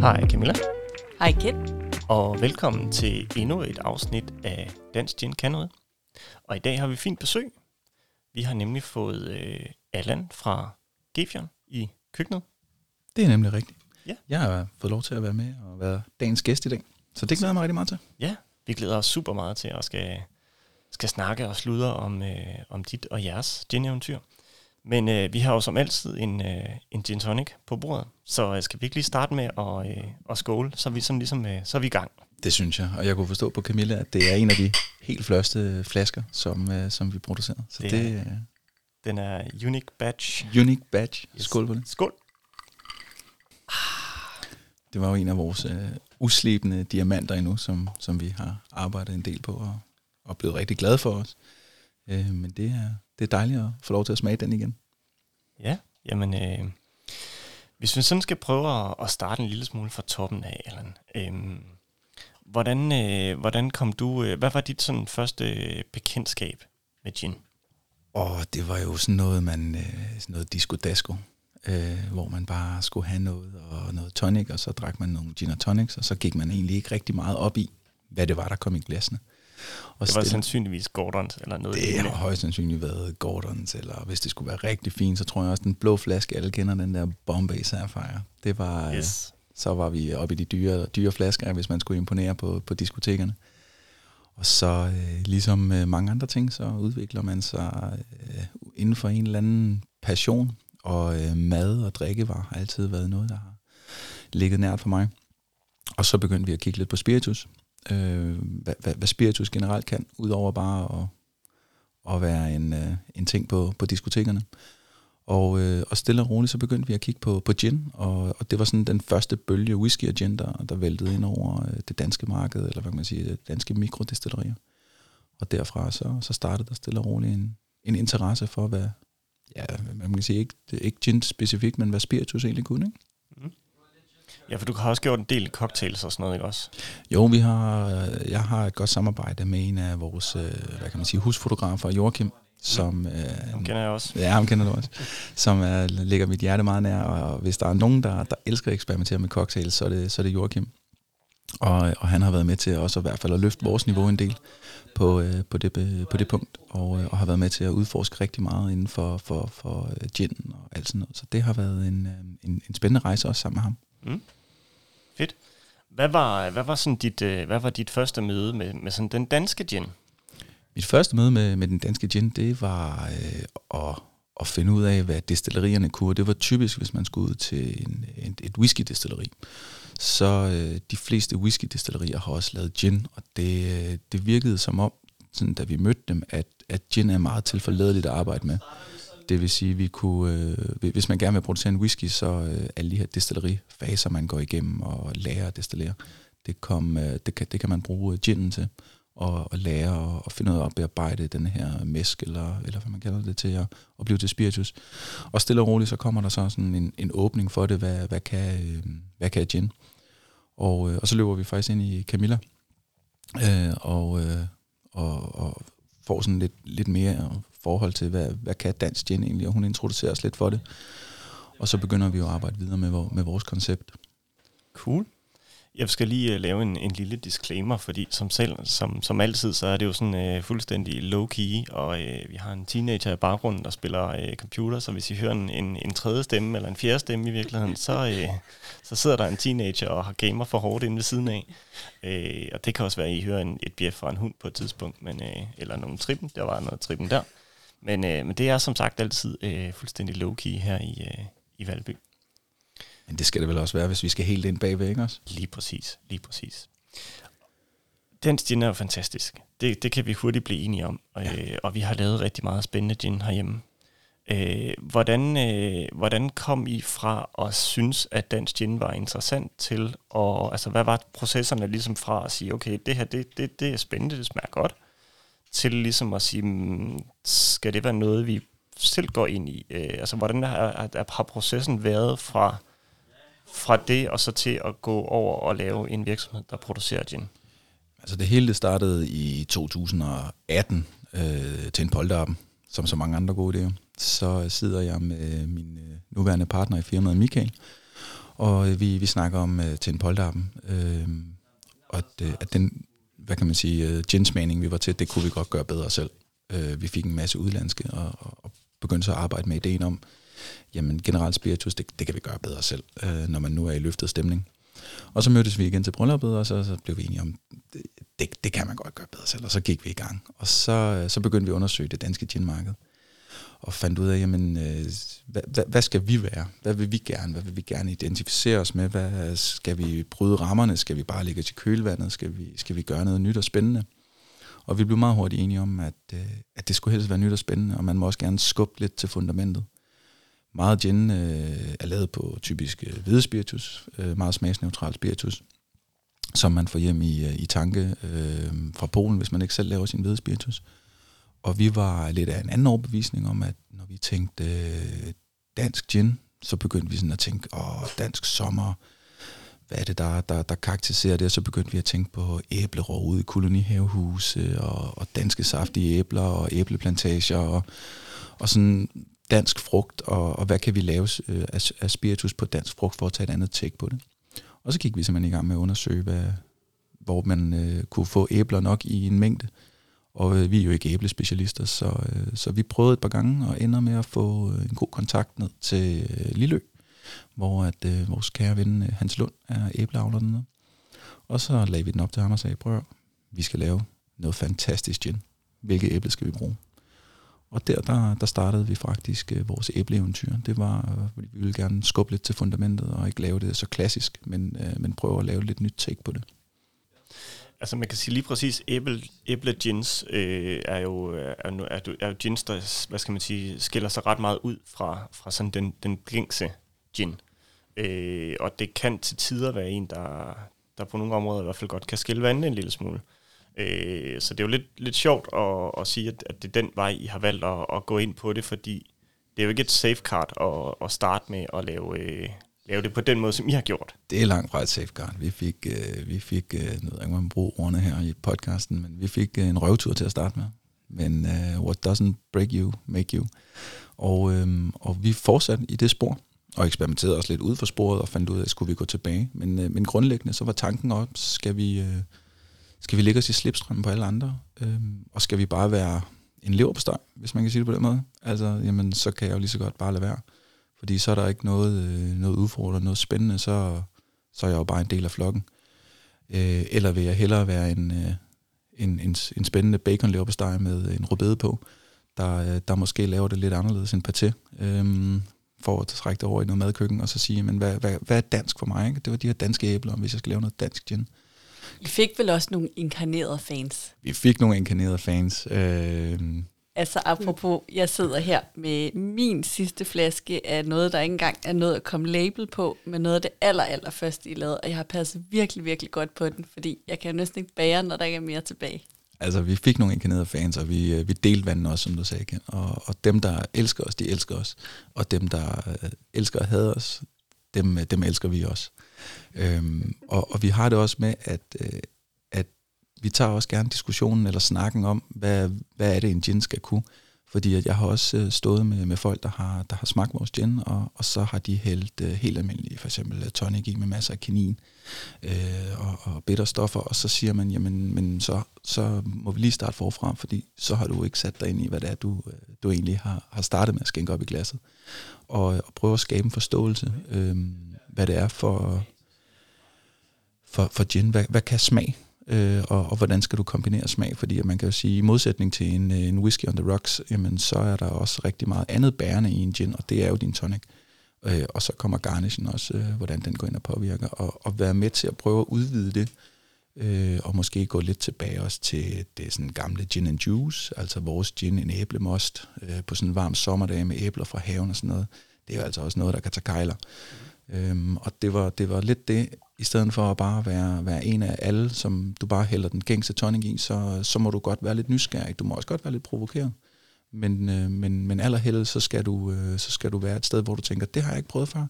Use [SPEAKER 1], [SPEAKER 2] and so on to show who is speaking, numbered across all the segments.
[SPEAKER 1] Hej Camilla,
[SPEAKER 2] Hej Kit.
[SPEAKER 1] og velkommen til endnu et afsnit af Dansk Gin Kan Noget. Og i dag har vi fint besøg. Vi har nemlig fået øh, Allan fra Gefjern i køkkenet.
[SPEAKER 3] Det er nemlig rigtigt.
[SPEAKER 1] Ja.
[SPEAKER 3] Jeg har fået lov til at være med og være dagens gæst i dag. Så det glæder jeg mig rigtig meget til.
[SPEAKER 1] Ja, vi glæder os super meget til at skal, skal snakke og sludre om, øh, om dit og jeres gin-eventyr. Men øh, vi har jo som altid en, øh, en gin tonic på bordet, så øh, skal vi ikke lige starte med at, øh, at skåle, så er vi sådan ligesom, øh, så er vi i gang.
[SPEAKER 3] Det synes jeg. Og jeg kunne forstå på Camilla, at det er en af de helt første flasker, som, øh, som vi producerer. Så
[SPEAKER 1] Det
[SPEAKER 3] det, det
[SPEAKER 1] Den er unique batch.
[SPEAKER 3] unique batch.
[SPEAKER 1] Yes.
[SPEAKER 3] Skål på det.
[SPEAKER 1] Skål.
[SPEAKER 3] Det var jo en af vores øh, uslebende diamanter endnu, som, som vi har arbejdet en del på og, og blevet rigtig glade for os. Øh, men det er, det er dejligt at få lov til at smage den igen.
[SPEAKER 1] Ja, jamen, øh, hvis vi sådan skal prøve at, at starte en lille smule fra toppen af, Allan, øh, hvordan, øh, hvordan kom du, øh, hvad var dit sådan første øh, bekendtskab med gin?
[SPEAKER 3] Og det var jo sådan noget, man, øh, sådan noget disco dasco, øh, hvor man bare skulle have noget og noget tonic, og så drak man nogle gin og tonics, og så gik man egentlig ikke rigtig meget op i, hvad det var, der kom i glasene. Og
[SPEAKER 1] Det var
[SPEAKER 3] stille-
[SPEAKER 1] sandsynligvis Gordons eller noget
[SPEAKER 3] det har højst sandsynligt været Gordons, eller hvis det skulle være rigtig fint, så tror jeg også, den blå flaske, alle kender den der Bombay Sapphire. Det var, yes.
[SPEAKER 1] Yes.
[SPEAKER 3] så var vi oppe i de dyre, dyre flasker, hvis man skulle imponere på, på diskotekerne. Og så øh, ligesom øh, mange andre ting, så udvikler man sig øh, inden for en eller anden passion, og øh, mad og drikkevarer har altid været noget, der har ligget nært for mig. Og så begyndte vi at kigge lidt på spiritus. Øh, hvad, hvad, hvad spiritus generelt kan, udover bare at, at være en, øh, en ting på, på diskotekerne. Og, øh, og stille og roligt, så begyndte vi at kigge på, på gin, og, og det var sådan den første bølge whisky og gin, der, der væltede ind over øh, det danske marked, eller hvad kan man sige, det danske mikrodestillerier. Og derfra så, så startede der stille og roligt en, en interesse for, hvad, ja, man kan sige, ikke, ikke gin specifikt, men hvad spiritus egentlig kunne, ikke? Mhm.
[SPEAKER 1] Ja, for du har også gjort en del cocktails og sådan noget, ikke også?
[SPEAKER 3] Jo, vi har, øh, jeg har et godt samarbejde med en af vores, øh, hvad kan man sige, husfotografer, Joachim, som... Øh,
[SPEAKER 1] Dem kender jeg også.
[SPEAKER 3] Ja, ham kender du også. Som er, ligger mit hjerte meget nær, og hvis der er nogen, der, der elsker at eksperimentere med cocktails, så er det, så er det Joachim. Og, og han har været med til også i hvert fald at løfte vores niveau en del på, øh, på, det, på det punkt, og, øh, og har været med til at udforske rigtig meget inden for, for, for øh, gin og alt sådan noget. Så det har været en, øh, en, en spændende rejse også sammen med ham.
[SPEAKER 1] Mm. Fedt. Hvad var, hvad var, sådan dit, øh, hvad var dit første møde med, med sådan den danske gin?
[SPEAKER 3] Mit første møde med, med den danske gin, det var øh, at, at finde ud af, hvad destillerierne kunne. Det var typisk, hvis man skulle ud til en, en, et whisky-destilleri. Så øh, de fleste whisky-destillerier har også lavet gin, og det, øh, det virkede som om, sådan, da vi mødte dem, at, at gin er meget tilforladeligt at arbejde med. Det vil sige, vi kunne, øh, hvis man gerne vil producere en whisky, så øh, alle de her destillerifaser, man går igennem og lærer at destillere, det, kom, øh, det, kan, det kan man bruge øh, ginen til og, og lære og, og finde ud af at bearbejde den her mæsk, eller, eller hvad man kalder det, til at, at blive til spiritus. Og stille og roligt, så kommer der så sådan en, en åbning for det, hvad, hvad, kan, øh, hvad kan gin? Og, øh, og så løber vi faktisk ind i Camilla, øh, og, øh, og, og får sådan lidt, lidt mere forhold til, hvad, hvad kan dansk gin egentlig, og hun introducerer os lidt for det. Og så begynder vi jo at arbejde videre med, med vores koncept.
[SPEAKER 1] Cool. Jeg skal lige uh, lave en, en lille disclaimer, fordi som, selv, som, som altid, så er det jo sådan uh, fuldstændig low-key, og uh, vi har en teenager i baggrunden, der spiller uh, computer, så hvis I hører en, en, en tredje stemme, eller en fjerde stemme i virkeligheden, så, uh, så sidder der en teenager og har gamer for hårdt inde ved siden af. Uh, og det kan også være, at I hører en, et bjef fra en hund på et tidspunkt, men, uh, eller nogle trippen, der var noget trippen der. Men, uh, men det er som sagt altid uh, fuldstændig low-key her i, uh, i Valby.
[SPEAKER 3] Men det skal det vel også være, hvis vi skal helt ind bagved, ikke også?
[SPEAKER 1] Lige præcis, lige præcis. Den gin er jo fantastisk. Det, det kan vi hurtigt blive enige om. Og,
[SPEAKER 3] Ja.
[SPEAKER 1] øh, og vi har lavet rigtig meget spændende gin herhjemme. Øh, hvordan, øh, hvordan kom I fra at synes, at dansk gin var interessant til, og altså, hvad var processerne ligesom fra at sige, okay, det her, det, det, det er spændende, det smager godt, til ligesom at sige, mm, skal det være noget, vi selv går ind i? Øh, altså, hvordan har, har, processen været fra, fra det og så til at gå over og lave en virksomhed, der producerer gin?
[SPEAKER 3] Altså det hele det startede i 2018 øh, til en polterappen, som så mange andre gode idéer. Så sidder jeg med min øh, nuværende partner i firmaet, Michael, Og øh, vi, vi snakker om øh, til en polterappen, øh, og at, øh, at den, hvad kan man sige, øh, ginsmaning, ginsmagning, vi var til, det kunne vi godt gøre bedre selv. Øh, vi fik en masse udlandske, og, og, og begyndte så at arbejde med ideen om, jamen generelt spiritus, det, det kan vi gøre bedre selv, øh, når man nu er i løftet stemning. Og så mødtes vi igen til brylluppet, og så, så blev vi enige om, det, det, kan man godt gøre bedre selv, og så gik vi i gang. Og så, øh, så begyndte vi at undersøge det danske ginmarked, og fandt ud af, jamen, øh, hvad, hvad, hvad skal vi være? Hvad vil vi gerne? Hvad vil vi gerne identificere os med? Hvad, skal vi bryde rammerne? Skal vi bare ligge til kølvandet? Skal vi, skal vi gøre noget nyt og spændende? Og vi blev meget hurtigt enige om, at, øh, at det skulle helst være nyt og spændende, og man må også gerne skubbe lidt til fundamentet. Meget gin øh, er lavet på typisk øh, hvide spiritus, øh, meget smagsneutral spiritus, som man får hjem i, øh, i tanke øh, fra Polen, hvis man ikke selv laver sin hvide spiritus. Og vi var lidt af en anden overbevisning om, at når vi tænkte øh, dansk gin, så begyndte vi sådan at tænke, åh, dansk sommer, hvad er det, der, der, der karakteriserer det? Og så begyndte vi at tænke på æblerå ude i kolonihavehuse, og, og danske saftige æbler, og æbleplantager, og, og sådan dansk frugt, og, og hvad kan vi lave øh, af, af spiritus på dansk frugt, for at tage et andet take på det. Og så gik vi simpelthen i gang med at undersøge, hvad, hvor man øh, kunne få æbler nok i en mængde. Og øh, vi er jo ikke æblespecialister, så, øh, så vi prøvede et par gange og ender med at få øh, en god kontakt ned til øh, Lillø, hvor at, øh, vores kære ven øh, Hans Lund er æbleavler dernede. Og så lagde vi den op til ham og sagde, prøv vi skal lave noget fantastisk gin. Hvilke æble skal vi bruge? Og der, der, der startede vi faktisk øh, vores æbleeventyr. Det var, øh, fordi vi ville gerne skubbe lidt til fundamentet og ikke lave det så klassisk, men, øh, men prøve at lave lidt nyt take på det.
[SPEAKER 1] Altså man kan sige lige præcis, æble, æble gins øh, er, jo, øh, er, er, er jo gins, der hvad skal man sige, skiller sig ret meget ud fra, fra sådan den, den gængse gin. Øh, og det kan til tider være en, der, der på nogle områder i hvert fald godt kan skille vandet en lille smule. Øh, så det er jo lidt, lidt sjovt at, at sige, at, at det er den vej, I har valgt at, at gå ind på det, fordi det er jo ikke et safeguard at, at starte med at lave, øh, lave det på den måde, som I har gjort.
[SPEAKER 3] Det er langt fra et safeguard. Vi fik, øh, vi fik øh, noget, jeg man bruger ordene her i podcasten, men vi fik øh, en røvtur til at starte med. Men øh, what doesn't break you, make you. Og, øh, og vi fortsatte i det spor, og eksperimenterede også lidt ud for sporet, og fandt ud af, at skulle vi gå tilbage. Men, øh, men grundlæggende, så var tanken op, skal vi... Øh, skal vi lægge os i slipstrømmen på alle andre? Øh, og skal vi bare være en leverpostej, hvis man kan sige det på den måde? Altså, jamen, så kan jeg jo lige så godt bare lade være. Fordi så er der ikke noget, øh, noget udfordrende, noget spændende, så, så er jeg jo bare en del af flokken. Øh, eller vil jeg hellere være en, øh, en, en, en spændende bacon leverpostej med en rødbede på, der, øh, der måske laver det lidt anderledes end paté, øh, for at trække det over i noget madkøkken, og så sige, men hvad, hvad, hvad er dansk for mig? Ikke? Det var de her danske æbler, hvis jeg skal lave noget dansk gin.
[SPEAKER 2] I fik vel også nogle inkarnerede fans?
[SPEAKER 3] Vi fik nogle inkarnerede fans. Øh,
[SPEAKER 2] Altså apropos, jeg sidder her med min sidste flaske af noget, der ikke engang er noget at komme label på, men noget af det aller, aller første, I lavede, og jeg har passet virkelig, virkelig godt på den, fordi jeg kan jo næsten ikke bære, når der ikke er mere tilbage.
[SPEAKER 3] Altså, vi fik nogle inkarnerede fans, og vi, øh, vi delte vandet også, som du sagde, igen. Og, og dem, der elsker os, de elsker os. Og dem, der øh, elsker og hader os, dem, øh, dem elsker vi også. Øhm, og, og vi har det også med, at vi tager også gerne diskussionen eller snakken om, hvad, hvad er det, en gin skal kunne. Fordi at jeg har også øh, stået med, med folk, der har, der har smagt vores gin, og, og så har de hældt uh, helt almindelige, for eksempel øh, tonic i med masser af kinin øh, og, og bitterstoffer, og så siger man, jamen men så, så må vi lige starte forfra, fordi så har du ikke sat dig ind i, hvad det er, du, du egentlig har, har startet med at skænke op i glasset. Og, og prøve at skabe en forståelse, øh, hvad det er for, for, for gin. Hvad, hvad kan smag? Øh, og, og hvordan skal du kombinere smag? Fordi man kan jo sige, i modsætning til en, øh, en whisky on the rocks, jamen, så er der også rigtig meget andet bærende i en gin, og det er jo din tonic. Øh, og så kommer garnishen også, øh, hvordan den går ind og påvirker, og, og være med til at prøve at udvide det, øh, og måske gå lidt tilbage også til det sådan gamle gin and juice, altså vores gin, en æblemost, øh, på sådan en varm sommerdag med æbler fra haven og sådan noget. Det er jo altså også noget, der kan tage kejler. Øhm, og det var, det var lidt det, i stedet for at bare være, være en af alle, som du bare hælder den gængse tonic i, så, så må du godt være lidt nysgerrig. Du må også godt være lidt provokeret. Men, øh, men, men allerhelst, så skal, du, øh, så skal du være et sted, hvor du tænker, det har jeg ikke prøvet før.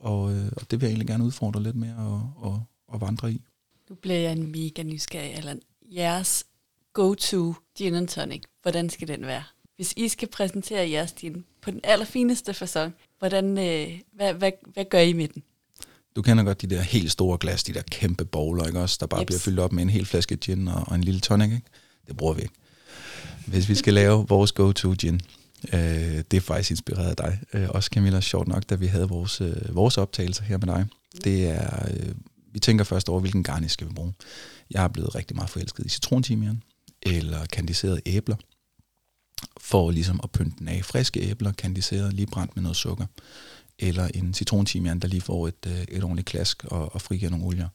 [SPEAKER 3] Og, øh, og det vil jeg egentlig gerne udfordre lidt mere og, og, og vandre i.
[SPEAKER 2] Nu bliver jeg en mega nysgerrig, Allan. Jeres go-to gin and tonic, hvordan skal den være? Hvis I skal præsentere jeres gin på den allerfineste façon, hvordan, øh, hvad, hvad, hvad gør I med den?
[SPEAKER 3] Du kender godt de der helt store glas, de der kæmpe bowler, ikke også? Der bare
[SPEAKER 2] Jeps.
[SPEAKER 3] bliver fyldt op med en hel flaske gin og, og en lille tonic, ikke? Det bruger vi ikke. Hvis vi skal lave vores go-to gin, øh, det er faktisk inspireret af dig. Øh, også Camilla, sjovt nok, da vi havde vores, øh, vores optagelser her med dig. Det er, øh, vi tænker først over, hvilken garnish skal vi bruge. Jeg er blevet rigtig meget forelsket i citrontimian, eller kandiserede æbler, for ligesom at pynte den af. Friske æbler, kandiseret, lige brændt med noget sukker. Eller en citrontimian, der lige får et, øh, et ordentligt klask og, og frigiver nogle olier.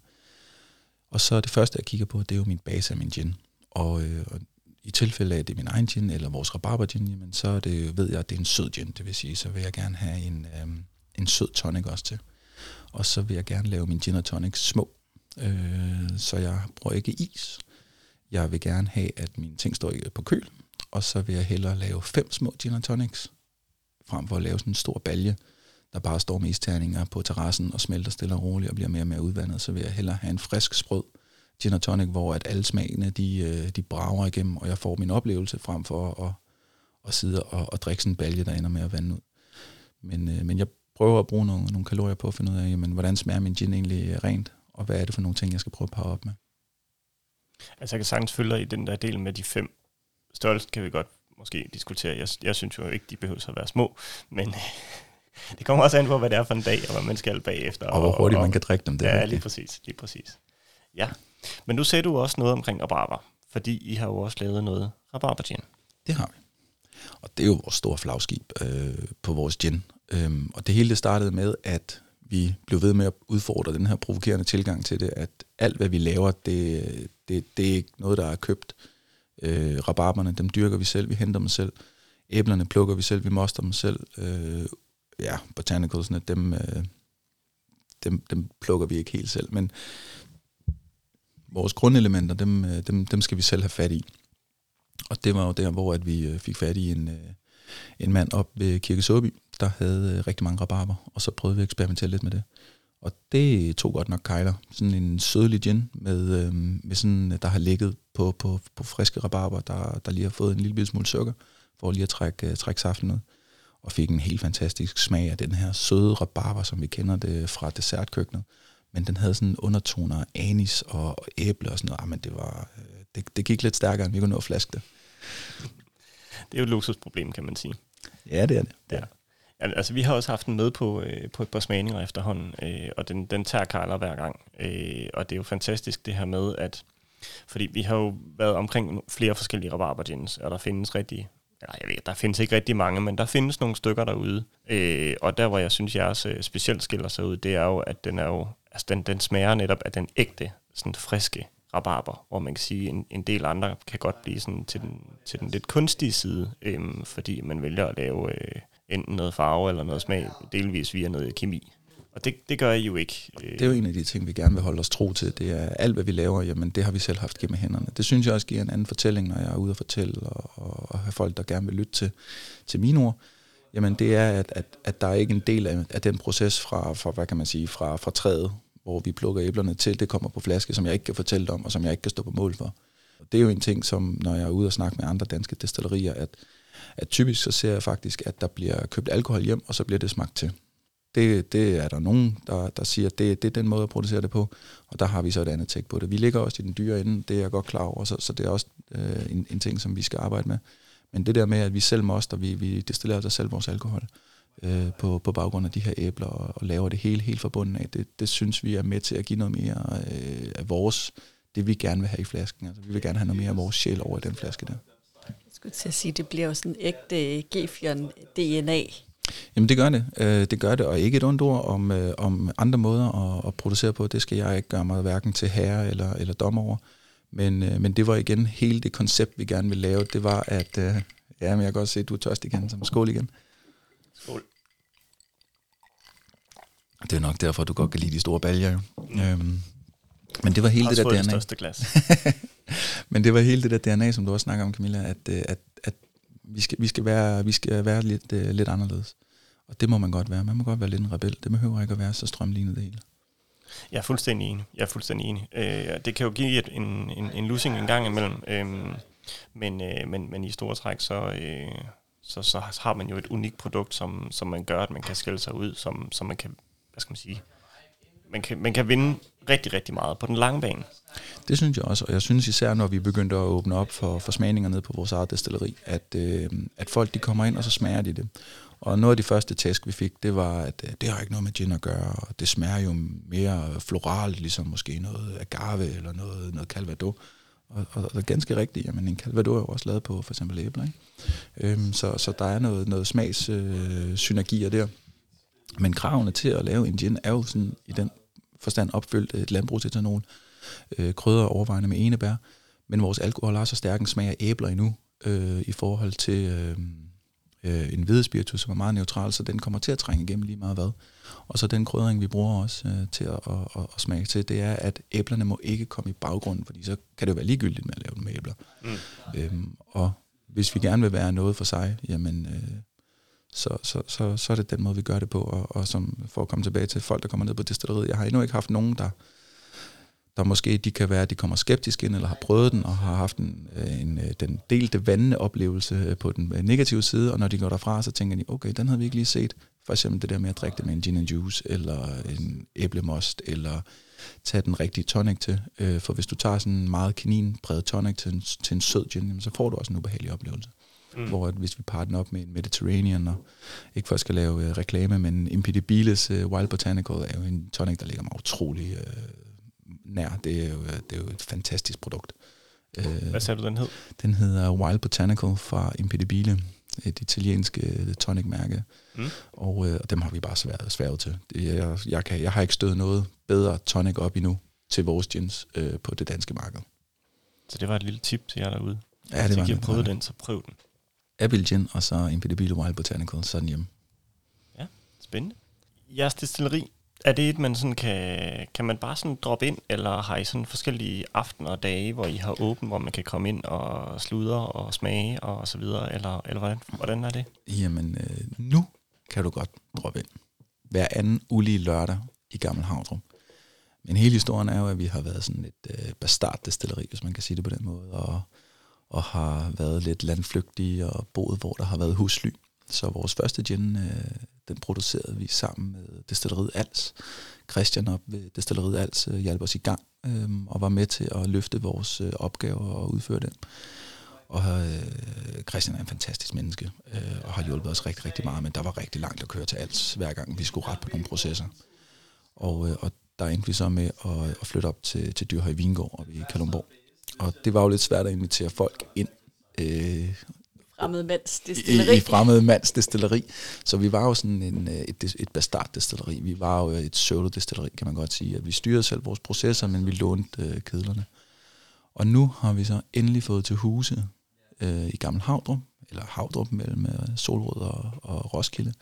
[SPEAKER 3] Og så det første, jeg kigger på, det er jo min base af min gin. Og, øh, og i tilfælde af, at det er min egen gin, eller vores rabarber gin, jamen, så er det, ved jeg, at det er en sød gin. Det vil sige, så vil jeg gerne have en, øh, en sød tonic også til. Og så vil jeg gerne lave min gin og tonic små. Øh, så jeg bruger ikke is. Jeg vil gerne have, at mine ting står i- på køl. Og så vil jeg hellere lave fem små gin tonics, frem for at lave sådan en stor balje, der bare står med isterninger på terrassen og smelter stille og roligt og bliver mere og mere udvandet. Så vil jeg hellere have en frisk, sprød gin tonic, hvor at alle smagene, de, øh, de brager igennem, og jeg får min oplevelse frem for at, at sidde og, og drikke sådan en balje, der ender med at vande ud. Men, øh, men jeg prøver at bruge nogle, nogle kalorier på at finde ud af, jamen, hvordan smager min gin egentlig rent, og hvad er det for nogle ting, jeg skal prøve at parre op med.
[SPEAKER 1] Altså jeg kan sagtens følge dig i den der del med de fem størrelser, kan vi godt måske diskutere. Jeg, jeg synes jo ikke, de behøver at være små, men det kommer også an på, hvad det er for en dag, og hvad man skal bagefter.
[SPEAKER 3] Og hvor hurtigt man kan drikke dem. Det
[SPEAKER 1] ja, lige præcis, lige præcis. Ja, men nu sagde du også noget omkring rabarber, fordi I har jo også lavet noget rabarber gin.
[SPEAKER 3] Det har vi. Og det er jo vores store flagskib øh, på vores gin. Øhm, og det hele det startede med, at vi blev ved med at udfordre den her provokerende tilgang til det, at alt hvad vi laver, det, det, det er ikke noget, der er købt. Øh, rabarberne, dem dyrker vi selv, vi henter dem selv. Æblerne plukker vi selv, vi moster dem selv. Øh, ja, botanicalsene, dem, øh, dem, dem plukker vi ikke helt selv, men vores grundelementer, dem, øh, dem, dem skal vi selv have fat i. Og det var jo der, hvor at vi øh, fik fat i en, øh, en mand op ved Kirkesåby, der havde rigtig mange rabarber, og så prøvede vi at eksperimentere lidt med det. Og det tog godt nok kejler. Sådan en sødlig gin, med, øh, med sådan, der har ligget på, på, på friske rabarber, der, der lige har fået en lille smule sukker, for lige at trække, øh, trække saften ud. Og fik en helt fantastisk smag af den her søde rabarber, som vi kender det fra dessertkøkkenet. Men den havde sådan undertoner af anis og, og æble og sådan noget. Ah, men det, var, øh, det, det gik lidt stærkere, end vi kunne nå at flaske det.
[SPEAKER 1] Det er jo et luksusproblem, kan man sige.
[SPEAKER 3] Ja, det er det.
[SPEAKER 1] Ja. Altså, vi har også haft den med på, øh, på et par smagninger efterhånden, øh, og den, den tager Karler hver gang. Øh, og det er jo fantastisk det her med, at fordi vi har jo været omkring flere forskellige rabarber gins, og der findes rigtig, eller jeg ved, der findes ikke rigtig mange, men der findes nogle stykker derude. Øh, og der, hvor jeg synes, jeres øh, specielt skiller sig ud, det er jo, at den er jo, altså den, den smager netop af den ægte, sådan friske rabarber, hvor man kan sige, en, en del andre kan godt blive sådan til den, til den lidt kunstige side, øh, fordi man vælger at lave øh, enten noget farve eller noget smag, delvis via noget kemi. Og det, det gør I jo ikke. Øh,
[SPEAKER 3] Det er jo en af de ting, vi gerne vil holde os tro til. Det er alt, hvad vi laver, jamen det har vi selv haft gennem hænderne. Det synes jeg også giver en anden fortælling, når jeg er ude og fortælle, og, og, og have folk, der gerne vil lytte til, til mine ord. Jamen det er, at, at, at der er ikke en del af, af den proces fra, fra, hvad kan man sige, fra, fra træet, hvor vi plukker æblerne til, det kommer på flaske, som jeg ikke kan fortælle om, og som jeg ikke kan stå på mål for. Det er jo en ting, som når jeg er ude og snakke med andre danske destillerier, at, at typisk så ser jeg faktisk, at der bliver købt alkohol hjem, og så bliver det smagt til. Det, det er der nogen, der, der siger, at det, det er den måde at producere det på, og der har vi så et andet tæk på det. Vi ligger også i den dyre ende, det er jeg godt klar over, så, så det er også øh, en, en ting, som vi skal arbejde med. Men det der med, at vi selv moster, vi, vi destillerer os selv vores alkohol øh, på, på baggrund af de her æbler, og, og laver det hele helt forbundet af, det, det synes vi er med til at give noget mere øh, af vores, det vi gerne vil have i flasken. Altså, vi vil gerne have noget mere af vores sjæl over i den flaske der.
[SPEAKER 2] Jeg skulle til at sige, det bliver jo sådan ægte G4 DNA.
[SPEAKER 3] Jamen det gør det. Øh, det gør det, og ikke et ondt ord om, øh, om andre måder at, at producere på. Det skal jeg ikke gøre mig hverken til herre eller, eller dommer over. Men, øh, men det var igen hele det koncept, vi gerne ville lave. Det var, at... Øh, ja, men jeg kan godt se, at du er tørst igen. Så skål igen.
[SPEAKER 1] Skål.
[SPEAKER 3] Det er nok derfor, du godt kan lide de store baljer. Jo. Øhm, men det var hele det der
[SPEAKER 1] fået det
[SPEAKER 3] DNA.
[SPEAKER 1] største glas.
[SPEAKER 3] Men det var hele det der DNA, som du også snakker om, Camilla, at, øh, at, at vi, skal, vi, skal være, vi skal være lidt, uh, lidt anderledes. Og det må man godt være. Man må godt være lidt en rebel. Det behøver ikke at være så strømlignet det hele.
[SPEAKER 1] Jeg er fuldstændig enig. Jeg er fuldstændig enig. Øh, det kan jo give et, en, en, en losing en gang imellem, øh, men, øh, men, men i store træk, så, øh, så, så har man jo et unikt produkt, som, som man gør, at man kan skille sig ud, som, som man kan, hvad skal man sige, man, kan, man kan vinde rigtig, rigtig meget på den lange bane.
[SPEAKER 3] Det synes jeg også, og jeg synes især, når vi begyndte at åbne op for, for smagninger ned på vores eget destilleri, at, øh, at folk de kommer ind, og så smager de det. Og noget af de første tæsk, vi fik, det var, at øh, det har ikke noget med gin at gøre, og det smager jo mere floralt, ligesom måske noget agave eller noget, noget calvado. Og, og, og ganske rigtigt, jamen en calvado er jo også lavet på for eksempel æbler, ikke? Øhm, så, så der er noget, noget smags øh, synergier der. Men kravene til at lave en gin er jo sådan i den forstand opfyldt et landbrugsetanol, øh, krydder overvejende med enebær, men vores alkohol har så stærk en smag af æbler endnu, øh, i forhold til øh, øh, en hvidespiritus, som er meget neutral, så den kommer til at trænge igennem lige meget hvad. Og så den krydring, vi bruger også øh, til at, at, at, at smage til, det er, at æblerne må ikke komme i baggrunden, fordi så kan det jo være ligegyldigt med at lave dem med æbler. Mm. Øhm, og hvis vi gerne vil være noget for sig, jamen, øh, så, så, så, så er det den måde, vi gør det på. Og, og som, for at komme tilbage til folk, der kommer ned på destilleriet, jeg har endnu ikke haft nogen, der, der måske de kan være, at de kommer skeptisk ind, eller har prøvet den, og har haft en, øh, en, øh, den delte vandende oplevelse øh, på den negative side, og når de går derfra, så tænker de, okay, den havde vi ikke lige set. For eksempel det der med at drikke det med en gin and juice, eller en æblemost, eller tage den rigtige tonic til. For hvis du tager sådan en meget kaninbred tonic til en, til en sød gin, så får du også en ubehagelig oplevelse. Mm. Hvor at hvis vi parer den op med en Mediterranean, og ikke for at skal lave øh, reklame, men Impedibiles øh, Wild Botanical er jo en tonic, der ligger mig utrolig øh, nær. Det er, jo, det er jo et fantastisk produkt.
[SPEAKER 1] Øh, Hvad sagde du, den hed?
[SPEAKER 3] Den hedder Wild Botanical fra Impedibile, et italiensk øh, tonic-mærke. Mm. Og, øh, og dem har vi bare sværet, sværet til. Det, jeg, jeg, kan, jeg har ikke stødt noget bedre tonic op endnu til vores gins øh, på det danske marked.
[SPEAKER 1] Så det var et lille tip til jer derude.
[SPEAKER 3] Ja, det
[SPEAKER 1] Hvis
[SPEAKER 3] var
[SPEAKER 1] I ikke
[SPEAKER 3] det.
[SPEAKER 1] prøvet den, så prøv den.
[SPEAKER 3] Abil Gin, og så Impedibile Wild Botanical, sådan hjem.
[SPEAKER 1] Ja, spændende. Jeres destilleri, er det et, man sådan kan, kan man bare sådan droppe ind, eller har I sådan forskellige aftener og dage, hvor I har åbent, hvor man kan komme ind og sludre og smage og så videre, eller, eller hvordan, hvordan er det?
[SPEAKER 3] Jamen, øh, nu kan du godt droppe ind. Hver anden ulige lørdag i Gammel Havdrum. Men hele historien er jo, at vi har været sådan et øh, bastard-destilleri, hvis man kan sige det på den måde, og, og har været lidt landflygtige og boet, hvor der har været husly. Så vores første gin, øh, den producerede vi sammen med destilleriet Als. Christian op ved destilleriet Als øh, hjalp os i gang øh, og var med til at løfte vores øh, opgaver og udføre den. Og øh, Christian er en fantastisk menneske, øh, og har hjulpet os rigtig, rigtig meget, men der var rigtig langt at køre til Als, hver gang vi skulle ret på nogle processer. Og, øh, og der endte vi så med at, øh, at flytte op til, til Dyrhøj Vingård og i Kalundborg. Og det var jo lidt svært at invitere folk ind øh,
[SPEAKER 2] Fremmed mands destilleri.
[SPEAKER 3] i, i fremmede mands destilleri. Så vi var jo sådan en, øh, et, et bastard destilleri. Vi var jo et pseudo destilleri, kan man godt sige. At vi styrede selv vores processer, men vi lånte øh, kedlerne. Og nu har vi så endelig fået til huse øh, i Gammel Havdrup, eller Havdrup mellem øh, Solrød og, og Roskilde,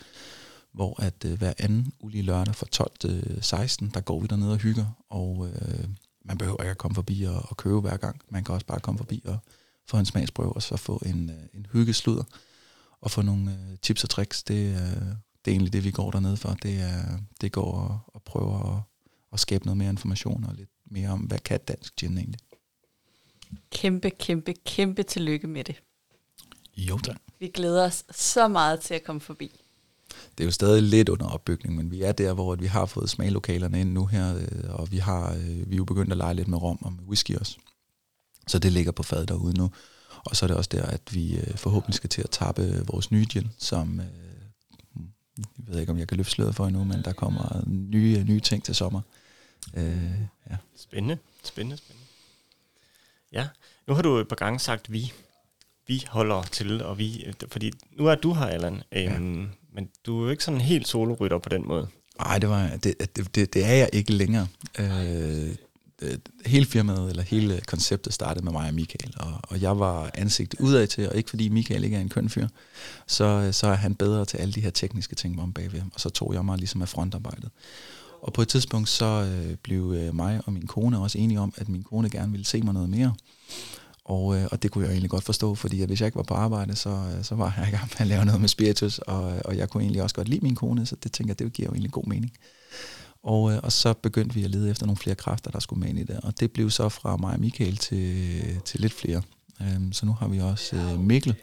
[SPEAKER 3] hvor at øh, hver anden ulige lørdag fra 12 til 16, der går vi dernede og hygger, og øh, man behøver ikke at komme forbi og, og købe hver gang. Man kan også bare komme forbi og få en smagsprøve, og så få en, øh, en hyggesluder, og få nogle øh, tips og tricks. Det, øh, det er egentlig det, vi går dernede for. Det, er, det går at, at prøve at, at skabe noget mere information, og lidt mere om, hvad kan dansk gin egentlig.
[SPEAKER 2] Kæmpe, kæmpe, kæmpe tillykke med det.
[SPEAKER 3] Jo, tak.
[SPEAKER 2] Vi glæder os så meget til at komme forbi.
[SPEAKER 3] Det er jo stadig lidt under opbygning, men vi er der, hvor vi har fået smaglokalerne ind nu her, øh, og vi har øh, vi er jo begyndt at lege lidt med rom og med whisky også. Så det ligger på fad derude nu. Og så er det også der, at vi øh, forhåbentlig skal til at tappe vores nye gin, som jeg ved ikke, om jeg kan løfte sløret for endnu, men der kommer nye, nye ting til sommer. Øh, ja.
[SPEAKER 1] Spændende, spændende, spændende. Ja, nu har du et par gange sagt vi. Vi holder til, og vi, fordi nu er du her, Allan, øhm, ja men du er jo ikke sådan helt solorytter på den måde.
[SPEAKER 3] Nej, det, var, det, det, det, det er jeg ikke længere. Øh, øh, hele firmaet, eller hele konceptet startede med mig og Michael, og, og jeg var ansigt udad til, og ikke fordi Michael ikke er en køn fyr, så, så er han bedre til alle de her tekniske ting om bagved og så tog jeg mig ligesom af frontarbejdet. Og på et tidspunkt så øh, blev øh, mig og min kone også enige om, at min kone gerne ville se mig noget mere. Og, øh, og det kunne jeg egentlig godt forstå, fordi at hvis jeg ikke var på arbejde, så, øh, så var jeg i gang med at lave noget med spiritus, og, og jeg kunne egentlig også godt lide min kone, så det tænker jeg, det giver jo egentlig god mening. Og, øh, og så begyndte vi at lede efter nogle flere kræfter, der skulle med ind i det, og det blev så fra mig og Michael til, til lidt flere. Øhm, så nu har vi også øh, Mikkel,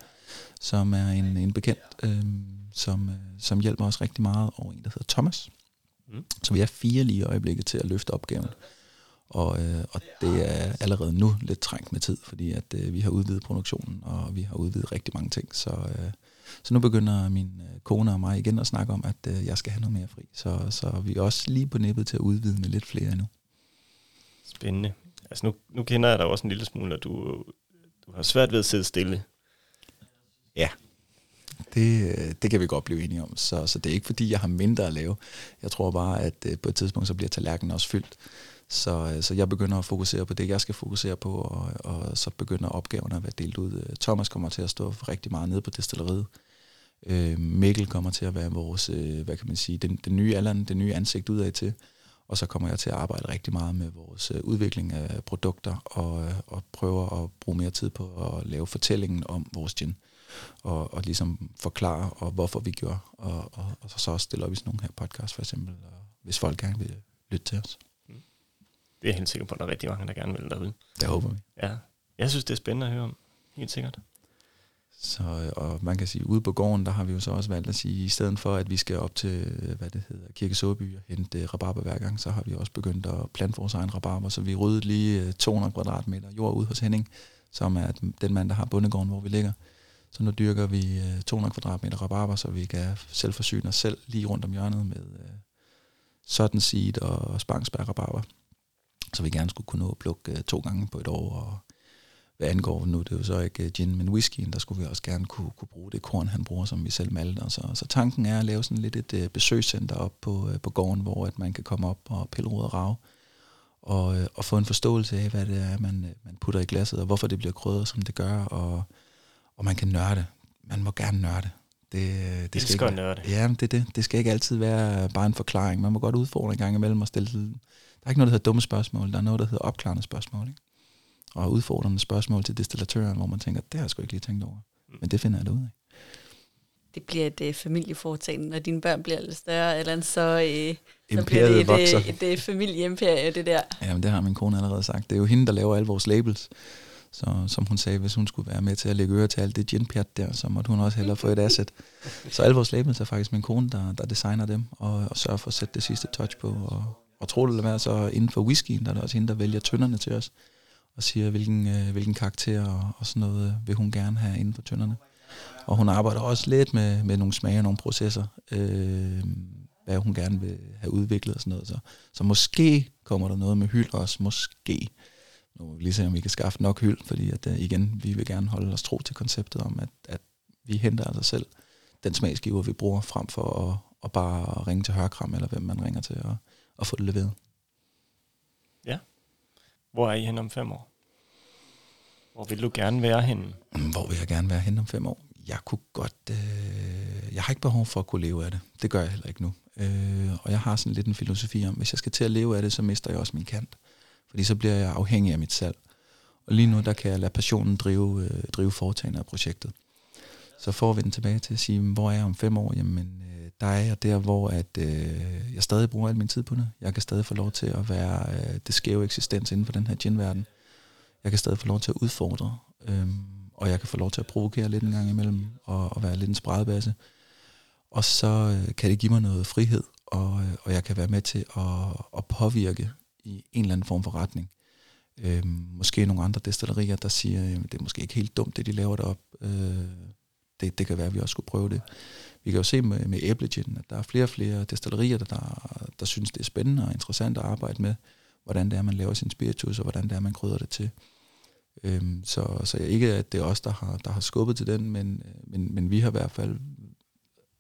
[SPEAKER 3] som er en, en bekendt, øhm, som, øh, som hjælper os rigtig meget, og en, der hedder Thomas, Mm. Så vi er fire lige i øjeblikket til at løfte opgaven. Og, øh, og det er allerede nu lidt trængt med tid, fordi at øh, vi har udvidet produktionen, og vi har udvidet rigtig mange ting. Så, øh, så nu begynder min øh, kone og mig igen at snakke om, at øh, jeg skal have noget mere fri. Så, så vi er også lige på nippet til at udvide med lidt flere nu.
[SPEAKER 1] Spændende. Altså nu, nu kender jeg dig også en lille smule, at du, du har svært ved at sidde stille.
[SPEAKER 3] Ja, det, det kan vi godt blive enige om. Så, så det er ikke fordi, jeg har mindre at lave. Jeg tror bare, at øh, på et tidspunkt, så bliver tallerkenen også fyldt. Så, øh, så jeg begynder at fokusere på det, jeg skal fokusere på, og, og så begynder opgaverne at være delt ud. Øh, Thomas kommer til at stå rigtig meget nede på destilleriet. Øh, Mikkel kommer til at være vores, øh, hvad kan man sige, den, den nye Allan, det nye ansigt udad til. Og så kommer jeg til at arbejde rigtig meget med vores øh, udvikling af produkter og, øh, og prøver at bruge mere tid på at lave fortællingen om vores gin. Og, og ligesom forklare, og hvorfor vi gjorde, og, og, og så også stille op i sådan nogle her podcast for eksempel, hvis folk gerne vil lytte til os.
[SPEAKER 1] Det er jeg helt sikker på, at der er rigtig mange, der gerne vil derude.
[SPEAKER 3] Det håber vi.
[SPEAKER 1] Ja, jeg synes, det er spændende at høre om. Helt sikkert.
[SPEAKER 3] Så, og man kan sige, ude på gården, der har vi jo så også valgt at sige, i stedet for at vi skal op til, hvad det hedder, Kirke Såby og hente rabarber hver gang, så har vi også begyndt at plante vores egen rabarber, så vi ryddede lige 200 øh, kvadratmeter jord ud hos Henning, som er den mand, der har bundegården, hvor vi ligger. Så nu dyrker vi 200 øh, kvadratmeter rabarber, så vi kan selv forsyne os selv lige rundt om hjørnet med øh, sådan seed og spangsbær rabarber. Så vi gerne skulle kunne nå at plukke to gange på et år, og hvad angår nu, det er jo så ikke øh, gin, men whiskyen, der skulle vi også gerne kunne, kunne bruge det korn, han bruger, som vi selv malter. Så, så tanken er at lave sådan lidt et uh, besøgscenter op på, på gården, hvor at man kan komme op og pille rod og rave, og, og få en forståelse af, hvad det er, man, man putter i glasset, og hvorfor det bliver krydret, som det gør, og, og man kan nørde. Man må gerne nørde.
[SPEAKER 1] Det, det skal ikke, nørde.
[SPEAKER 3] Ja, det det. Det skal ikke altid være bare en forklaring. Man må godt udfordre en gang imellem og stille... Der er ikke noget, der hedder dumme spørgsmål. Der er noget, der hedder opklarende spørgsmål. Ikke? og udfordrende spørgsmål til distillatøren, hvor man tænker, det har jeg sgu ikke lige tænkt over. Mm. Men det finder jeg da ud af.
[SPEAKER 2] Det bliver et uh, familieforetagende, når dine børn bliver lidt større, eller så, uh, så bliver det et, uh, et, et, et familieimperie, det der.
[SPEAKER 3] Jamen, det har min kone allerede sagt. Det er jo hende, der laver alle vores labels. Så som hun sagde, hvis hun skulle være med til at lægge øre til alt det gin der, så måtte hun også hellere få et asset. Så alle vores labels er faktisk min kone, der, der designer dem, og, og sørger for at sætte det sidste touch på. Og, og tro det eller være, så inden for whiskyen, der er det også hende, der vælger tønderne til os og siger, hvilken, øh, hvilken karakter og, og sådan noget øh, vil hun gerne have inden for tønderne. Og hun arbejder også lidt med, med nogle smage og nogle processer, øh, hvad hun gerne vil have udviklet og sådan noget. Så, så måske kommer der noget med hyld også, måske. Nu må vi lige se, om vi kan skaffe nok hyld, fordi at, øh, igen, vi vil gerne holde os tro til konceptet om, at, at vi henter altså selv den smagsgiver, vi bruger, frem for at, at bare ringe til Hørkram, eller hvem man ringer til, og, og få det leveret.
[SPEAKER 1] Ja. Hvor er I hen om fem år? Hvor vil du gerne være henne?
[SPEAKER 3] Hvor vil jeg gerne være henne om fem år? Jeg kunne godt... Øh, jeg har ikke behov for at kunne leve af det. Det gør jeg heller ikke nu. Øh, og jeg har sådan lidt en filosofi om, hvis jeg skal til at leve af det, så mister jeg også min kant. Fordi så bliver jeg afhængig af mit salg. Og lige nu, der kan jeg lade passionen drive, øh, drive foretagende af projektet. Så får vi den tilbage til at sige, hvor er jeg om fem år? Jamen, øh, der er jeg der, hvor at, øh, jeg stadig bruger al min tid på det. Jeg kan stadig få lov til at være øh, det skæve eksistens inden for den her genverden. Jeg kan stadig få lov til at udfordre, øhm, og jeg kan få lov til at provokere lidt en gang imellem, og, og være lidt en spredbasse. Og så øh, kan det give mig noget frihed, og, øh, og jeg kan være med til at, at påvirke i en eller anden form for retning. Øhm, måske nogle andre destillerier, der siger, at det er måske ikke helt dumt, det de laver derop. Øh, det, det kan være, at vi også skulle prøve det. Vi kan jo se med, med æblegin, at der er flere og flere destillerier, der, der, der synes, det er spændende og interessant at arbejde med, hvordan det er, man laver sin spiritus, og hvordan det er, man krydder det til. Øhm, så, så ikke, at det er os, der har, der har skubbet til den, men, øh, men, men vi har i hvert fald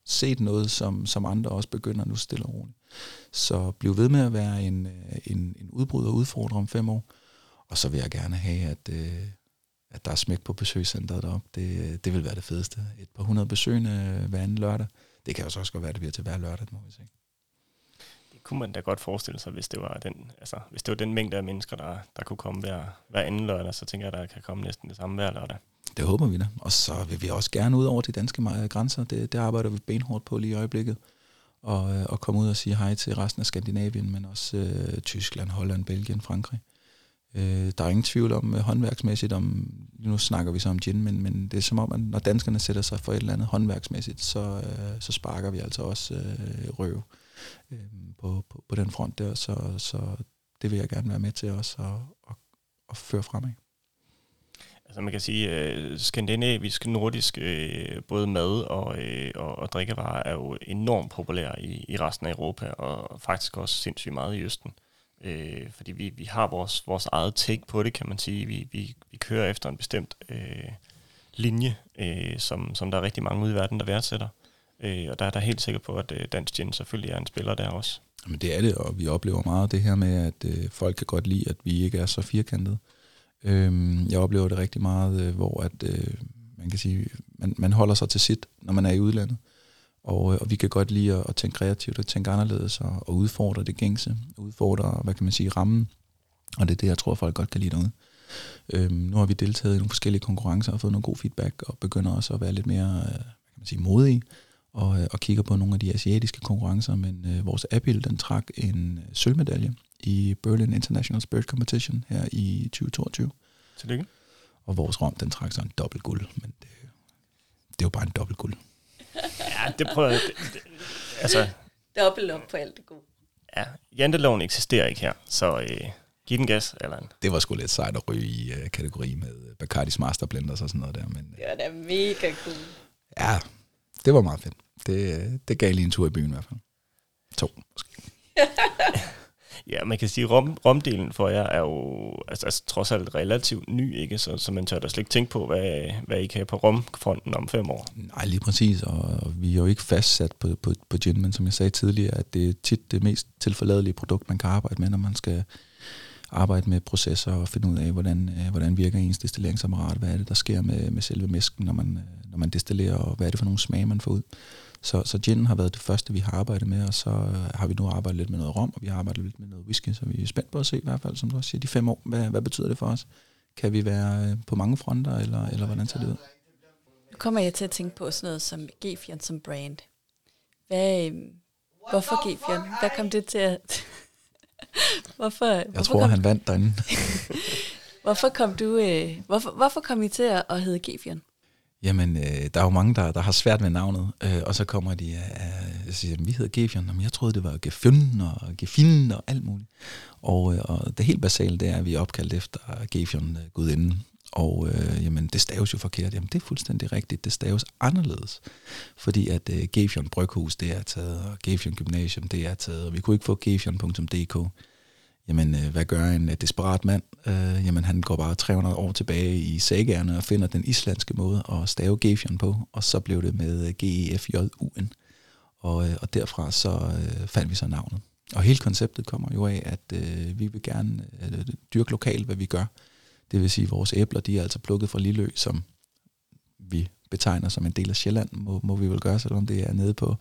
[SPEAKER 3] set noget, som, som andre også begynder nu stille og roligt. Så bliv ved med at være en, øh, en, en udbrud og udfordrer om fem år, og så vil jeg gerne have, at, øh, at der er smæk på besøgscenteret deroppe. Det, det vil være det fedeste. Et par hundrede besøgende hver anden lørdag. Det kan jo så også godt være, at det bliver til hver lørdag, må vi se
[SPEAKER 1] kunne man da godt forestille sig, hvis det var den, altså, hvis det var den mængde af mennesker, der, der kunne komme hver, hver anden lørdag, så tænker jeg, at der kan komme næsten det samme hver lørdag.
[SPEAKER 3] Det håber vi da. Og så vil vi også gerne ud over de danske grænser. Det, det arbejder vi benhårdt på lige i øjeblikket. Og, øh, og komme ud og sige hej til resten af Skandinavien, men også øh, Tyskland, Holland, Belgien, Frankrig. Øh, der er ingen tvivl om øh, håndværksmæssigt, om, nu snakker vi så om gin, men, men det er som om, at når danskerne sætter sig for et eller andet håndværksmæssigt, så, øh, så sparker vi altså også øh, røv øh, på, på, på den front der, så, så det vil jeg gerne være med til også at, at, at føre fremad.
[SPEAKER 1] Altså man kan sige, øh, skandinavisk, nordisk, øh, både mad og, øh, og, og drikkevarer er jo enormt populære i, i resten af Europa, og faktisk også sindssygt meget i Østen. Øh, fordi vi, vi har vores, vores eget take på det, kan man sige. Vi, vi, vi kører efter en bestemt øh, linje, øh, som, som der er rigtig mange ude i verden, der værdsætter. Øh, og der er der helt sikker på, at øh, Dansk Gin selvfølgelig er en spiller der også.
[SPEAKER 3] Jamen det er det, og vi oplever meget det her med, at øh, folk kan godt lide, at vi ikke er så firkantede. Øh, jeg oplever det rigtig meget, øh, hvor at, øh, man kan sige, man, man holder sig til sit, når man er i udlandet. Og, øh, og vi kan godt lide at, at tænke kreativt og tænke anderledes og, og udfordre det gængse, udfordre, hvad kan man sige, rammen. Og det er det, jeg tror, folk godt kan lide derude. Øhm, nu har vi deltaget i nogle forskellige konkurrencer og fået noget god feedback, og begynder også at være lidt mere, øh, hvad kan man sige, modige og, øh, og kigger på nogle af de asiatiske konkurrencer, men øh, vores Abil, den trak en sølvmedalje i Berlin International Spirit Competition her i 2022.
[SPEAKER 1] Tillykke.
[SPEAKER 3] Og vores Rom, den trak så en dobbelt guld, men det, det er jo bare en dobbelt guld.
[SPEAKER 1] Ja, det prøver jeg. Altså,
[SPEAKER 2] dobbelt op på alt det gode.
[SPEAKER 1] Ja, janteloven eksisterer ikke her, så øh, giv den gas, Allan.
[SPEAKER 3] Det var sgu lidt sejt at ryge i uh, kategori med Bacardi's Master Blenders og sådan noget der. Men,
[SPEAKER 2] det var da mega cool.
[SPEAKER 3] Ja, det var meget fedt. Det, det gav lige en tur i byen i hvert fald. To, måske.
[SPEAKER 1] ja, man kan sige, at rom, romdelen for jer er jo altså, altså, trods alt relativt ny, ikke? Så, så man tør da slet ikke tænke på, hvad, hvad I kan på romfronten om fem år.
[SPEAKER 3] Nej, lige præcis, og vi er jo ikke fastsat på, på, på gin, men som jeg sagde tidligere, at det er tit det mest tilforladelige produkt, man kan arbejde med, når man skal arbejde med processer og finde ud af, hvordan, øh, hvordan virker ens destilleringsapparat, hvad er det, der sker med, med selve mæsken, når man, øh, når man destillerer, og hvad er det for nogle smage, man får ud. Så, så gin har været det første, vi har arbejdet med, og så øh, har vi nu arbejdet lidt med noget rom, og vi har arbejdet lidt med noget whisky, så vi er spændt på at se i hvert fald, som du også siger, de fem år. Hvad, hvad betyder det for os? Kan vi være på mange fronter, eller, eller hvordan ser det ud?
[SPEAKER 2] Nu kommer jeg til at tænke på sådan noget som G4 som brand. Hvad, hvorfor G4? Hvad kom det til at... hvorfor,
[SPEAKER 3] jeg
[SPEAKER 2] hvorfor
[SPEAKER 3] tror,
[SPEAKER 2] kom,
[SPEAKER 3] han vandt derinde.
[SPEAKER 2] hvorfor kom du... Øh, hvorfor, hvorfor kom I til at, at hedde G4?
[SPEAKER 3] Jamen, øh, der er jo mange, der, der har svært med navnet, øh, og så kommer de øh, siger, vi hedder Gefion, men jeg troede, det var Gefyn og Gefin og alt muligt. Og, øh, og det helt basale, det er, at vi er opkaldt efter Gefion, øh, gudinden. Og øh, jamen, det staves jo forkert. Jamen, det er fuldstændig rigtigt. Det staves anderledes. Fordi at øh, Gefion Bryghus, det er taget, og Gefion Gymnasium, det er taget, og vi kunne ikke få gefion.dk jamen øh, hvad gør en øh, desperat mand? Øh, jamen han går bare 300 år tilbage i sagerne og finder den islandske måde at stave Gefion på, og så blev det med øh, G-E-F-J-U-N. Og, øh, og derfra så øh, fandt vi så navnet. Og hele konceptet kommer jo af, at øh, vi vil gerne øh, dyrke lokalt, hvad vi gør. Det vil sige, at vores æbler, de er altså plukket fra Lilleø, som vi betegner som en del af Sjælland, må, må vi vel gøre, selvom det er nede på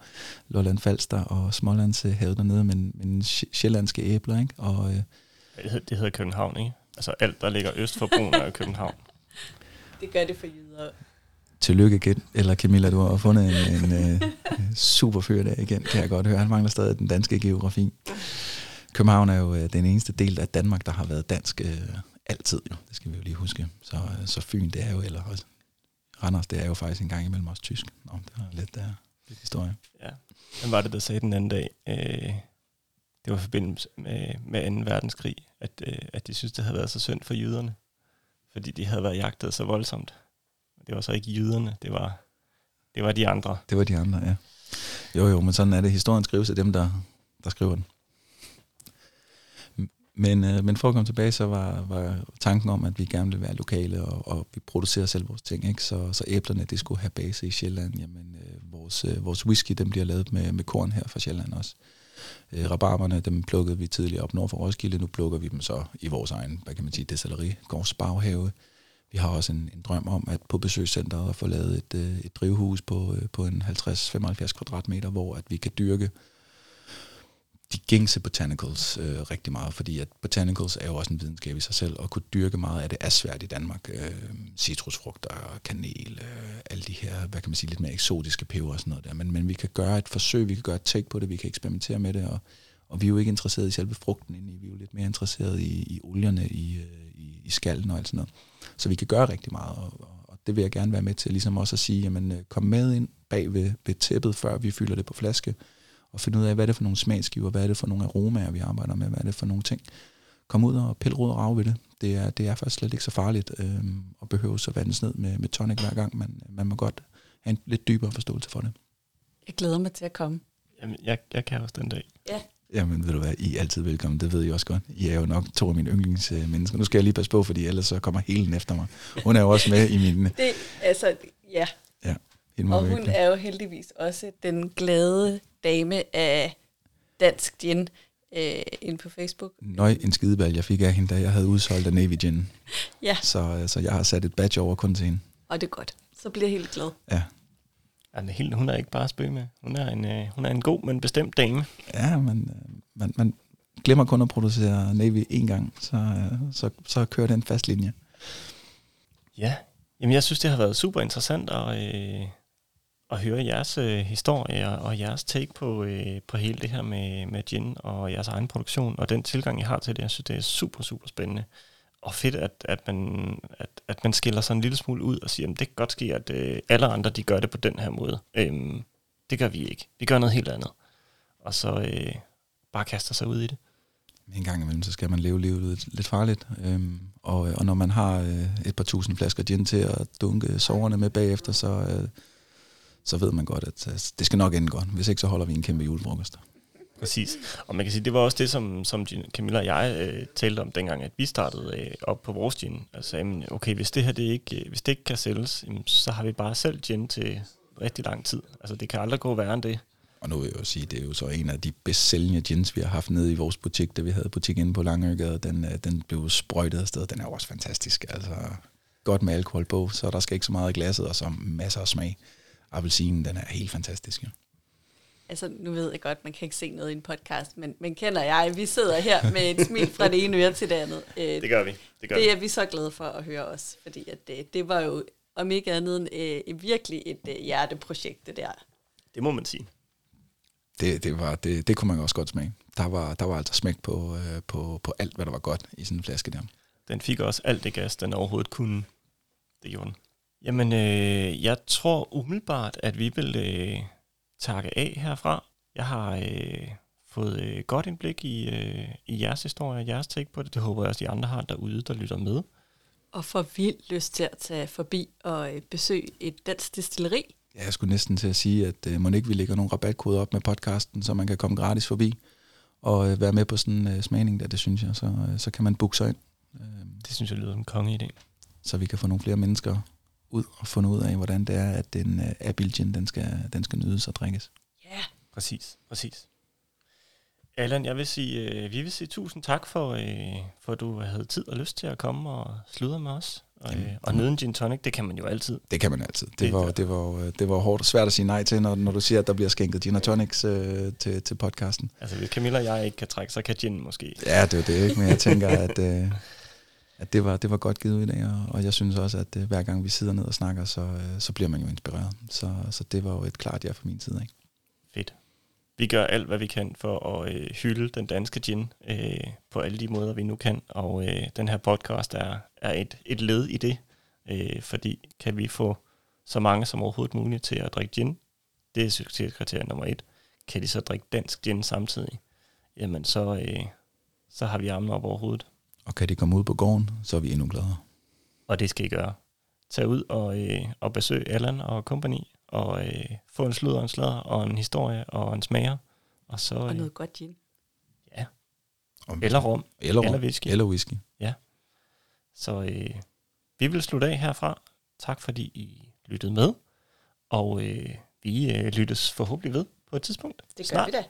[SPEAKER 3] Lolland Falster og Smålands havet dernede, men, men sjællandske æbler, ikke? Og, øh,
[SPEAKER 1] det, hedder, det hedder København, ikke? Altså alt, der ligger øst for broen, er København.
[SPEAKER 2] Det gør det for jyder.
[SPEAKER 3] Tillykke igen, eller Camilla, du har fundet en, en, en super fyr der igen, kan jeg godt høre. Han mangler stadig den danske geografi. København er jo øh, den eneste del af Danmark, der har været dansk øh, altid, jo. det skal vi jo lige huske. Så, øh, så Fyn, det er jo, eller Randers, det er jo faktisk en gang imellem også tysk. Nå, det er lidt, der, lidt historie.
[SPEAKER 1] Ja. Hvem var det, der sagde den anden dag? Øh, det var i forbindelse med, med 2. verdenskrig, at, øh, at de synes, det havde været så synd for jyderne. Fordi de havde været jagtet så voldsomt. Det var så ikke jyderne, det var, det var de andre.
[SPEAKER 3] Det var de andre, ja. Jo, jo, men sådan er det. Historien skrives af dem, der, der skriver den. Men, øh, men for at komme tilbage, så var, var tanken om, at vi gerne ville være lokale, og, og vi producerer selv vores ting. Ikke? Så, så æblerne, det skulle have base i Sjælland. Jamen, øh, vores, øh, vores whisky, den bliver lavet med, med korn her fra Sjælland også. Øh, rabarberne, dem plukkede vi tidligere op nord for Roskilde. Nu plukker vi dem så i vores egen, hvad kan man sige, destilleri, Gårds Baghave. Vi har også en, en drøm om, at på besøgscenteret at få lavet et, øh, et drivhus på, øh, på en 50-75 kvadratmeter, hvor at vi kan dyrke de gængse botanicals øh, rigtig meget, fordi at botanicals er jo også en videnskab i sig selv, og kunne dyrke meget af det er svært i Danmark. Øh, citrusfrugter, kanel, øh, alle de her, hvad kan man sige, lidt mere eksotiske peber og sådan noget der. Men, men vi kan gøre et forsøg, vi kan gøre et take på det, vi kan eksperimentere med det, og, og vi er jo ikke interesseret i selve frugten indeni, vi er jo lidt mere interesseret i, i olierne, i, øh, i, i skallen og alt sådan noget. Så vi kan gøre rigtig meget, og, og det vil jeg gerne være med til, ligesom også at sige, jamen øh, kom med ind bag ved, ved tæppet, før vi fylder det på flaske, og finde ud af, hvad er det for nogle smagsgiver, hvad er det for nogle aromaer, vi arbejder med, hvad er det for nogle ting. Kom ud og pille rod og rave ved det. Det er, det er faktisk slet ikke så farligt øh, at behøve så vandes ned med, med tonic hver gang. Man, man må godt have en lidt dybere forståelse for det.
[SPEAKER 2] Jeg glæder mig til at komme.
[SPEAKER 1] Jamen, jeg, jeg kan også den dag.
[SPEAKER 2] Ja.
[SPEAKER 3] Jamen, ved du hvad, I er altid velkommen, det ved I også godt. I er jo nok to af mine yndlingsmennesker. Nu skal jeg lige passe på, fordi ellers så kommer Helen efter mig. Hun er jo også med i min...
[SPEAKER 2] Det, altså, ja. Og hun er jo heldigvis også den glade dame af dansk gin øh, inde på Facebook.
[SPEAKER 3] Nøj, en skideball, jeg fik af hende, da jeg havde udsolgt af Navy Gin.
[SPEAKER 2] Ja,
[SPEAKER 3] Så, øh, så jeg har sat et badge over kun til hende.
[SPEAKER 2] og det er godt. Så bliver jeg helt glad.
[SPEAKER 3] Ja,
[SPEAKER 1] helt, hun er ikke bare at spøge med. Hun er en, øh, hun er en god, men bestemt dame.
[SPEAKER 3] ja men øh, man, man glemmer kun at producere Navy en gang, så, øh, så, så kører den fast linje.
[SPEAKER 1] Ja, jamen jeg synes, det har været super interessant at, øh, at høre jeres øh, historie og, og jeres take på, øh, på hele det her med, med gin og jeres egen produktion, og den tilgang, I har til det. Jeg synes, det er super, super spændende. Og fedt, at, at, man, at, at man skiller sig en lille smule ud og siger, at det kan godt ske, at øh, alle andre de gør det på den her måde. Øhm, det gør vi ikke. Vi gør noget helt andet. Og så øh, bare kaster sig ud i det.
[SPEAKER 3] En gang imellem, så skal man leve livet lidt, lidt farligt. Øhm, og, og når man har øh, et par tusind flasker gin til at dunke soverne med bagefter, så, øh, så ved man godt, at øh, det skal nok ende godt. Hvis ikke, så holder vi en kæmpe julefrokost.
[SPEAKER 1] Præcis. Og man kan sige, det var også det, som, som Camilla og jeg øh, talte om dengang, at vi startede øh, op på vores gin. Altså, jamen, okay, hvis det her det ikke, øh, hvis det ikke kan sælges, jamen, så har vi bare selv gin til rigtig lang tid. Altså, det kan aldrig gå værre end det.
[SPEAKER 3] Og nu vil jeg jo sige, det er jo så en af de bedst sælgende gins, vi har haft nede i vores butik, da vi havde butik inde på Langørgade. Den, øh, den blev sprøjtet afsted. Den er jo også fantastisk. Altså, godt med alkohol på, så der skal ikke så meget i glasset, og så masser af smag. Appelsinen, den er helt fantastisk. Ja.
[SPEAKER 2] Altså, nu ved jeg godt, man kan ikke se noget i en podcast, men, men kender jeg, vi sidder her med et smil fra det ene øre til det andet. Øh,
[SPEAKER 1] Det gør vi. Det gør
[SPEAKER 2] det
[SPEAKER 1] vi.
[SPEAKER 2] er vi så glade for at høre også, fordi at det, det var jo om ikke andet øh, virkelig et øh, hjerteprojekt, det der.
[SPEAKER 1] Det må man sige.
[SPEAKER 3] Det, det, var, det, det kunne man også godt smage. Der var, der var altså smæk på, øh, på, på alt, hvad der var godt i sådan en flaske der.
[SPEAKER 1] Den fik også alt det gas, den overhovedet kunne. Det gjorde den. Jamen, øh, jeg tror umiddelbart, at vi vil øh, takke af herfra. Jeg har øh, fået øh, godt indblik i, øh, i jeres historie og jeres take på det. Det håber jeg også, de andre har derude, der lytter med.
[SPEAKER 2] Og får vildt lyst til at tage forbi og øh, besøge et dansk distilleri.
[SPEAKER 3] Ja, jeg skulle næsten til at sige, at øh, må ikke vi lægger nogle rabatkoder op med podcasten, så man kan komme gratis forbi og øh, være med på sådan en øh, smagning der, det synes jeg. Så, øh, så kan man booke sig ind, øh,
[SPEAKER 1] Det synes jeg lyder som en kongeidé.
[SPEAKER 3] så vi kan få nogle flere mennesker ud og finde ud af, hvordan det er, at den øh, Abil Gin, den skal, den skal nydes og drikkes.
[SPEAKER 2] Ja,
[SPEAKER 1] Præcis, præcis. Allan, jeg vil sige, øh, vi vil sige tusind tak for, øh, for at du havde tid og lyst til at komme og sludre med os. Og, øh,
[SPEAKER 3] Jamen,
[SPEAKER 1] og nyde en gin tonic, det kan man jo altid.
[SPEAKER 3] Det kan man altid. Det
[SPEAKER 1] Det-
[SPEAKER 3] var, det var, øh, det var hårdt og svært at sige nej til, når, når du siger, at der bliver skænket gin og tonics øh, til, til podcasten.
[SPEAKER 1] Altså hvis Camilla og jeg ikke kan trække, så kan gin måske.
[SPEAKER 3] Ja, det var det ikke, men jeg tænker, at, øh, at det, var, det var godt givet i dag, og, og jeg synes også, at øh, hver gang vi sidder ned og snakker, så, øh, så bliver man jo inspireret. Så, så det var jo et klart ja fra min side. Ikke?
[SPEAKER 1] Fedt. Vi gør alt, hvad vi kan for at øh, hylde den danske gin øh, på alle de måder, vi nu kan. Og øh, den her podcast er, er et, et led i det. Øh, fordi kan vi få så mange som overhovedet muligt til at drikke gin, det er succeskriterie nummer et. Kan de så drikke dansk gin samtidig, jamen så, øh, så har vi armene op over hovedet.
[SPEAKER 3] Og kan de komme ud på gården, så er vi endnu gladere.
[SPEAKER 1] Og det skal I gøre. Tag ud og, øh, og besøg Allan og company, og øh, få en sludder, en sladder, og en historie, og en smager. Og så,
[SPEAKER 2] og
[SPEAKER 1] øh,
[SPEAKER 2] noget godt gin.
[SPEAKER 3] Og,
[SPEAKER 1] eller rom.
[SPEAKER 3] eller,
[SPEAKER 1] eller
[SPEAKER 3] rom,
[SPEAKER 1] whisky.
[SPEAKER 3] Eller whisky.
[SPEAKER 1] Så øh, vi vil slutte af herfra. Tak fordi I lyttede med. Og øh, vi øh, lyttes forhåbentlig ved på et tidspunkt.
[SPEAKER 2] Det gør
[SPEAKER 1] Snart.
[SPEAKER 2] vi da.